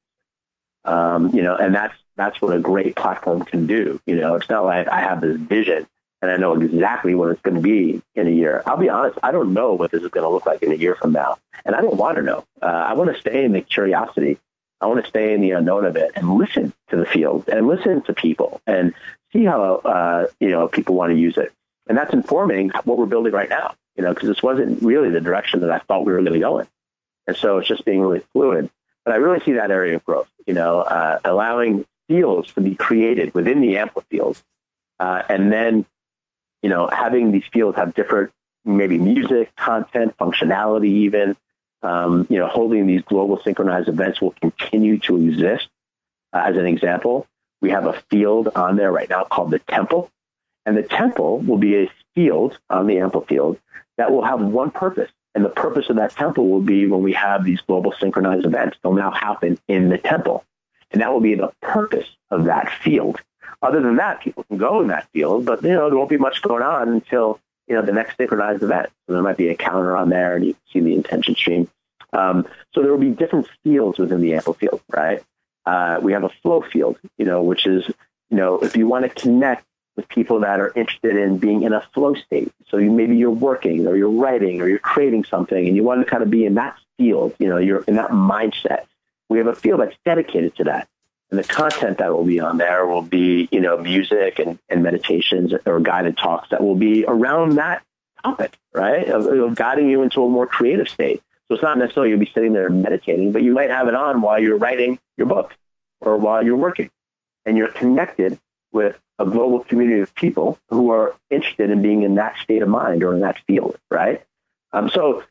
Um, you know, and that's, that's what a great platform can do. You know, it's not like I have this vision and I know exactly what it's going to be in a year. I'll be honest, I don't know what this is going to look like in a year from now. And I don't want to know. Uh, I want to stay in the curiosity. I want to stay in the unknown of it and listen to the field and listen to people and see how, uh, you know, people want to use it. And that's informing what we're building right now, you know, because this wasn't really the direction that I thought we were going to go in. And so it's just being really fluid. But I really see that area of growth, you know, uh, allowing fields to be created within the Amplifield. Uh, and then you know, having these fields have different, maybe music, content, functionality, even, um, you know, holding these global synchronized events will continue to exist. Uh, as an example, we have a field on there right now called the Temple. And the Temple will be a field on the Amplifield that will have one purpose. And the purpose of that temple will be when we have these global synchronized events, they'll now happen in the temple. And that will be the purpose of that field. Other than that, people can go in that field, but you know there won't be much going on until you know the next synchronized event. So there might be a counter on there, and you can see the intention stream. Um, so there will be different fields within the Amplifield, right? Uh, we have a flow field, you know, which is you know if you want to connect with people that are interested in being in a flow state. So you, maybe you're working or you're writing or you're creating something, and you want to kind of be in that field. You know, you're in that mindset. We have a field that's dedicated to that. And the content that will be on there will be, you know, music and, and meditations or guided talks that will be around that topic, right? Of, of guiding you into a more creative state. So it's not necessarily you'll be sitting there meditating, but you might have it on while you're writing your book or while you're working. And you're connected with a global community of people who are interested in being in that state of mind or in that field, right? Um, so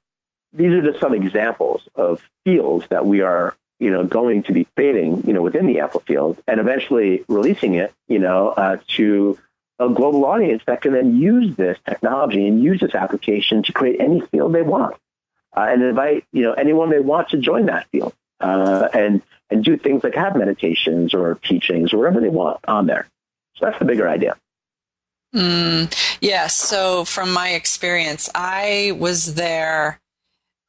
these are just some examples of fields that we are you know, going to be fading, you know, within the Amplifield and eventually releasing it, you know, uh, to a global audience that can then use this technology and use this application to create any field they want uh, and invite, you know, anyone they want to join that field uh, and, and do things like have meditations or teachings or whatever they want on there. So that's the bigger idea. Mm, yes. Yeah, so from my experience, I was there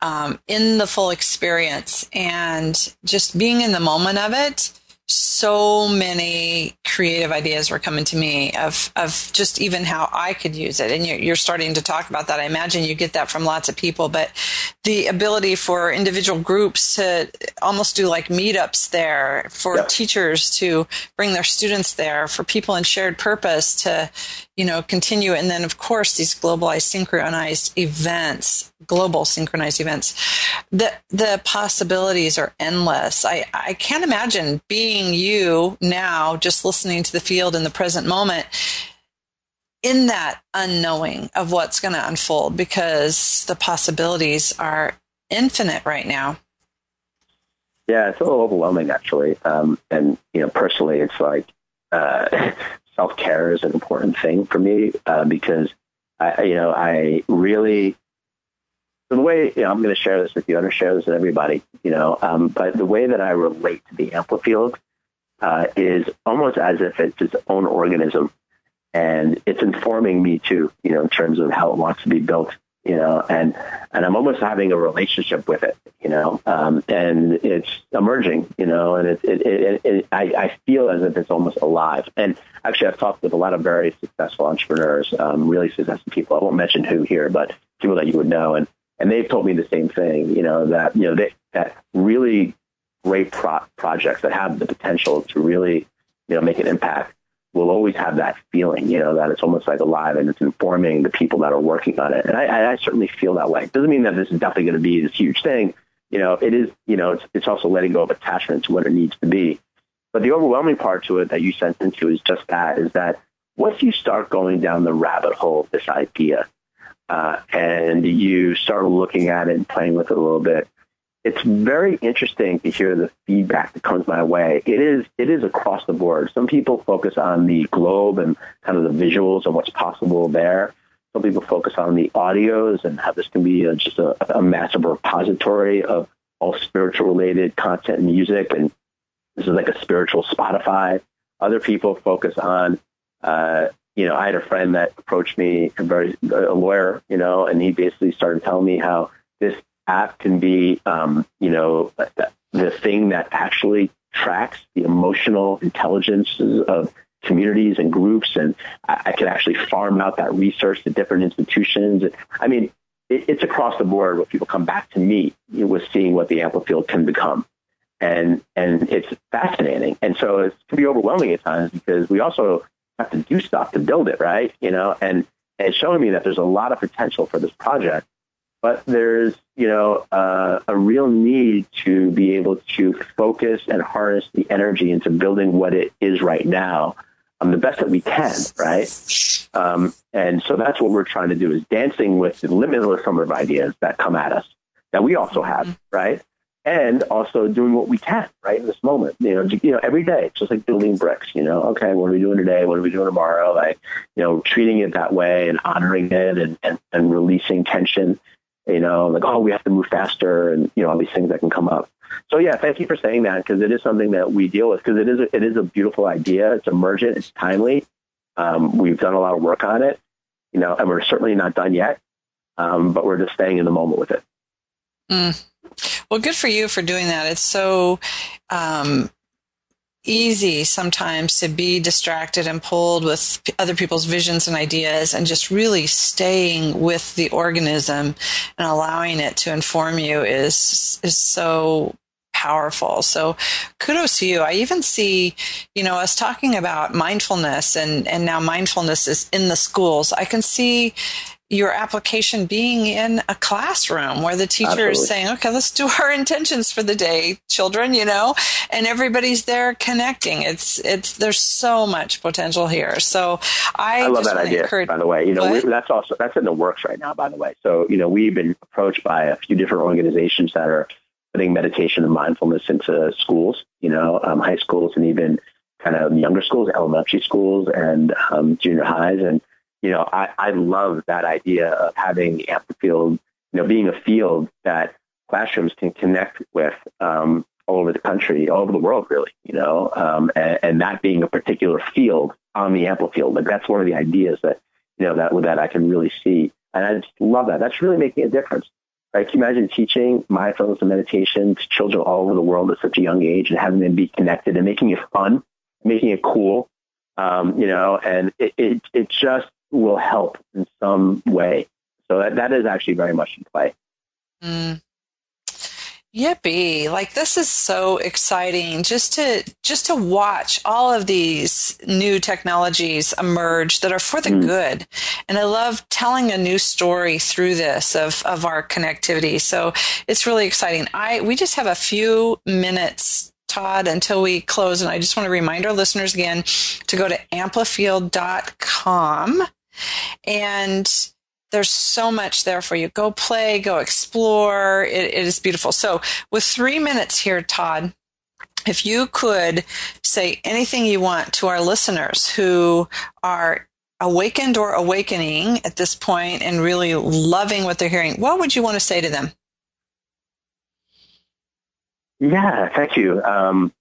um, in the full experience and just being in the moment of it so many creative ideas were coming to me of of just even how I could use it. And you're, you're, starting to talk about that. I imagine you get that from lots of people, but the ability for individual groups to almost do like meetups there, for yep. teachers to bring their students there, for people in shared purpose to, you know, continue. And then of course these globalized synchronized events, global synchronized events. The the possibilities are endless. I, I can't imagine being you now, just listening to the field in the present moment in that unknowing of what's going to unfold because the possibilities are infinite right now. Yeah, it's a little overwhelming actually. Um, and you know, personally, it's like uh, <laughs> self care is an important thing for me uh, because I, you know, I really the way you know, I'm going to share this with you, I'm going to share this with everybody, you know, um, but the way that I relate to the amplifield uh, is almost as if it's its own organism, and it's informing me too, you know, in terms of how it wants to be built, you know, and and I'm almost having a relationship with it, you know, um, and it's emerging, you know, and it, it, it, it I, I feel as if it's almost alive. And actually, I've talked with a lot of very successful entrepreneurs, um, really successful people. I won't mention who here, but people that you would know, and and they've told me the same thing, you know, that you know they, that really great pro- projects that have the potential to really, you know, make an impact will always have that feeling, you know, that it's almost like alive and it's informing the people that are working on it. And I, I certainly feel that way. It doesn't mean that this is definitely going to be this huge thing. You know, it is, you know, it's, it's also letting go of attachment to what it needs to be. But the overwhelming part to it that you sent into is just that, is that once you start going down the rabbit hole of this idea, uh, and you start looking at it and playing with it a little bit, it's very interesting to hear the feedback that comes my way. It is it is across the board. Some people focus on the globe and kind of the visuals and what's possible there. Some people focus on the audios and how this can be a, just a, a massive repository of all spiritual related content and music, and this is like a spiritual Spotify. Other people focus on, uh, you know, I had a friend that approached me, a very a lawyer, you know, and he basically started telling me how this app can be, um, you know, the thing that actually tracks the emotional intelligences of communities and groups, and I, I could actually farm out that research to different institutions. I mean, it, it's across the board where people come back to me with seeing what the Amplifield can become. And, and it's fascinating. And so it can be overwhelming at times because we also have to do stuff to build it, right? You know, and, and showing me that there's a lot of potential for this project but there's you know uh, a real need to be able to focus and harness the energy into building what it is right now um, the best that we can right um, and so that's what we're trying to do is dancing with the limitless number of ideas that come at us that we also have mm-hmm. right and also doing what we can right in this moment you know you know every day just like building bricks you know okay what are we doing today what are we doing tomorrow like you know treating it that way and honoring it and, and, and releasing tension you know, like, oh, we have to move faster and, you know, all these things that can come up. So yeah, thank you for saying that because it is something that we deal with because it is a, it is a beautiful idea. It's emergent. It's timely. Um, we've done a lot of work on it, you know, and we're certainly not done yet. Um, but we're just staying in the moment with it. Mm. Well, good for you for doing that. It's so um, easy sometimes to be distracted and pulled with other people's visions and ideas and just really staying with the organism and allowing it to inform you is is so powerful. So kudos to you. I even see, you know, us talking about mindfulness and, and now mindfulness is in the schools. I can see your application being in a classroom where the teacher Absolutely. is saying, okay, let's do <laughs> our intentions for the day, children, you know, and everybody's there connecting. It's, it's, there's so much potential here. So I, I love that idea, encourage- by the way. You know, we, that's also, that's in the works right now, by the way. So, you know, we've been approached by a few different organizations that are putting meditation and mindfulness into schools, you know, um, high schools and even kind of younger schools, elementary schools and um, junior highs. And, you know, I, I love that idea of having Amplifield, you know, being a field that classrooms can connect with um, all over the country, all over the world, really, you know, um, and, and that being a particular field on the Amplifield. Like that's one of the ideas that, you know, that, that I can really see. And I just love that. That's really making a difference. Right? Can you imagine teaching mindfulness and meditation to children all over the world at such a young age and having them be connected and making it fun, making it cool, um, you know, and it, it, it just will help in some way. So that, that is actually very much in play. Mm. Yippee. Like this is so exciting just to just to watch all of these new technologies emerge that are for the mm. good. And I love telling a new story through this of, of our connectivity. So it's really exciting. I we just have a few minutes Todd, until we close. And I just want to remind our listeners again to go to amplifield.com and there's so much there for you. Go play, go explore. it, it is beautiful. So, with three minutes here, Todd, if you could say anything you want to our listeners who are awakened or awakening at this point and really loving what they're hearing, what would you want to say to them? Yeah, thank you. Um,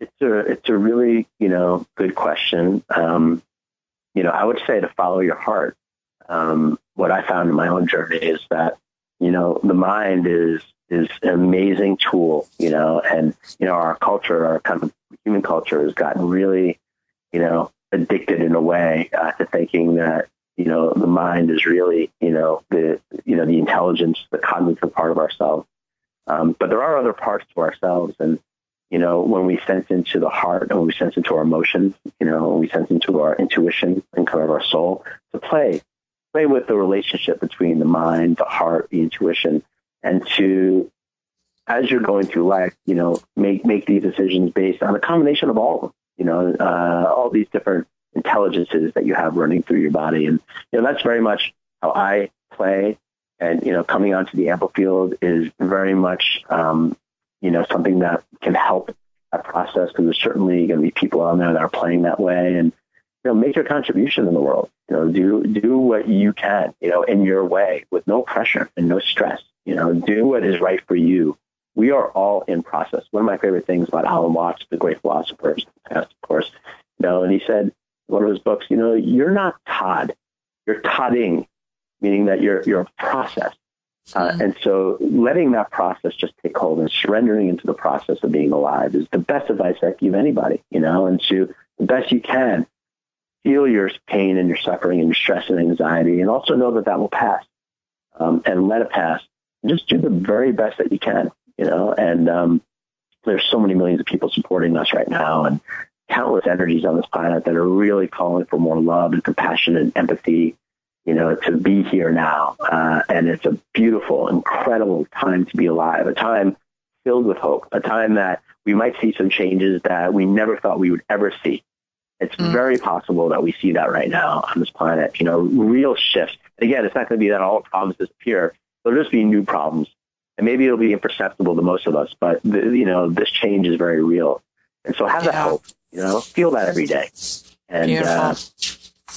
it's a it's a really you know good question. Um, you know, I would say to follow your heart. Um, what I found in my own journey is that, you know, the mind is, is an amazing tool, you know, and, you know, our culture, our kind of human culture has gotten really, you know, addicted in a way uh, to thinking that, you know, the mind is really, you know, the, you know, the intelligence, the cognitive part of ourselves. Um, but there are other parts to ourselves and, you know, when we sense into the heart and when we sense into our emotions, you know, when we sense into our intuition and kind of our soul, to play, play with the relationship between the mind, the heart, the intuition, and to, as you're going through life, you know, make, make these decisions based on a combination of all of them, you know, uh, all these different intelligences that you have running through your body. And, you know, that's very much how I play. And, you know, coming onto the Amplifield is very much, um, you know, something that can help that process because there's certainly going to be people on there that are playing that way and, you know, make your contribution in the world. You know, do, do what you can, you know, in your way with no pressure and no stress. You know, do what is right for you. We are all in process. One of my favorite things about Alan Watts, the great philosopher, of course, you know, and he said, one of his books, you know, you're not Todd, you're Todding, meaning that you're you're a process. Uh, mm-hmm. and so letting that process just take hold and surrendering into the process of being alive is the best advice I can give anybody, you know, and to the best you can feel your pain and your suffering and your stress and anxiety and also know that that will pass um, and let it pass. Just do the very best that you can, you know, and um, there's so many millions of people supporting us right now and countless energies on this planet that are really calling for more love and compassion and empathy, you know, to be here now. Uh, and it's a beautiful, incredible time to be alive, a time filled with hope, a time that we might see some changes that we never thought we would ever see. It's mm. very possible that we see that right now on this planet, you know, real shifts. And again, it's not going to be that all problems disappear. There'll just be new problems. And maybe it'll be imperceptible to most of us, but, the, you know, this change is very real. And so have yeah. that hope. You know, feel that every day. And beautiful. Uh,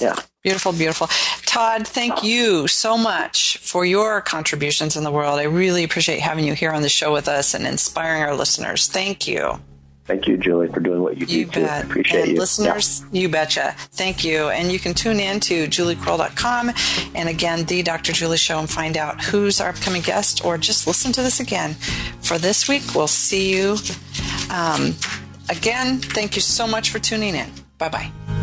yeah. Beautiful, beautiful. Todd, thank you so much for your contributions in the world. I really appreciate having you here on the show with us and inspiring our listeners. Thank you. Thank you, Julie, for doing what you, you do. Bet. Appreciate and you. Listeners, yeah. you betcha. Thank you. And you can tune in to juliekrull.com and again, The Dr. Julie Show and find out who's our upcoming guest or just listen to this again. For this week, we'll see you. Um, Again, thank you so much for tuning in. Bye bye.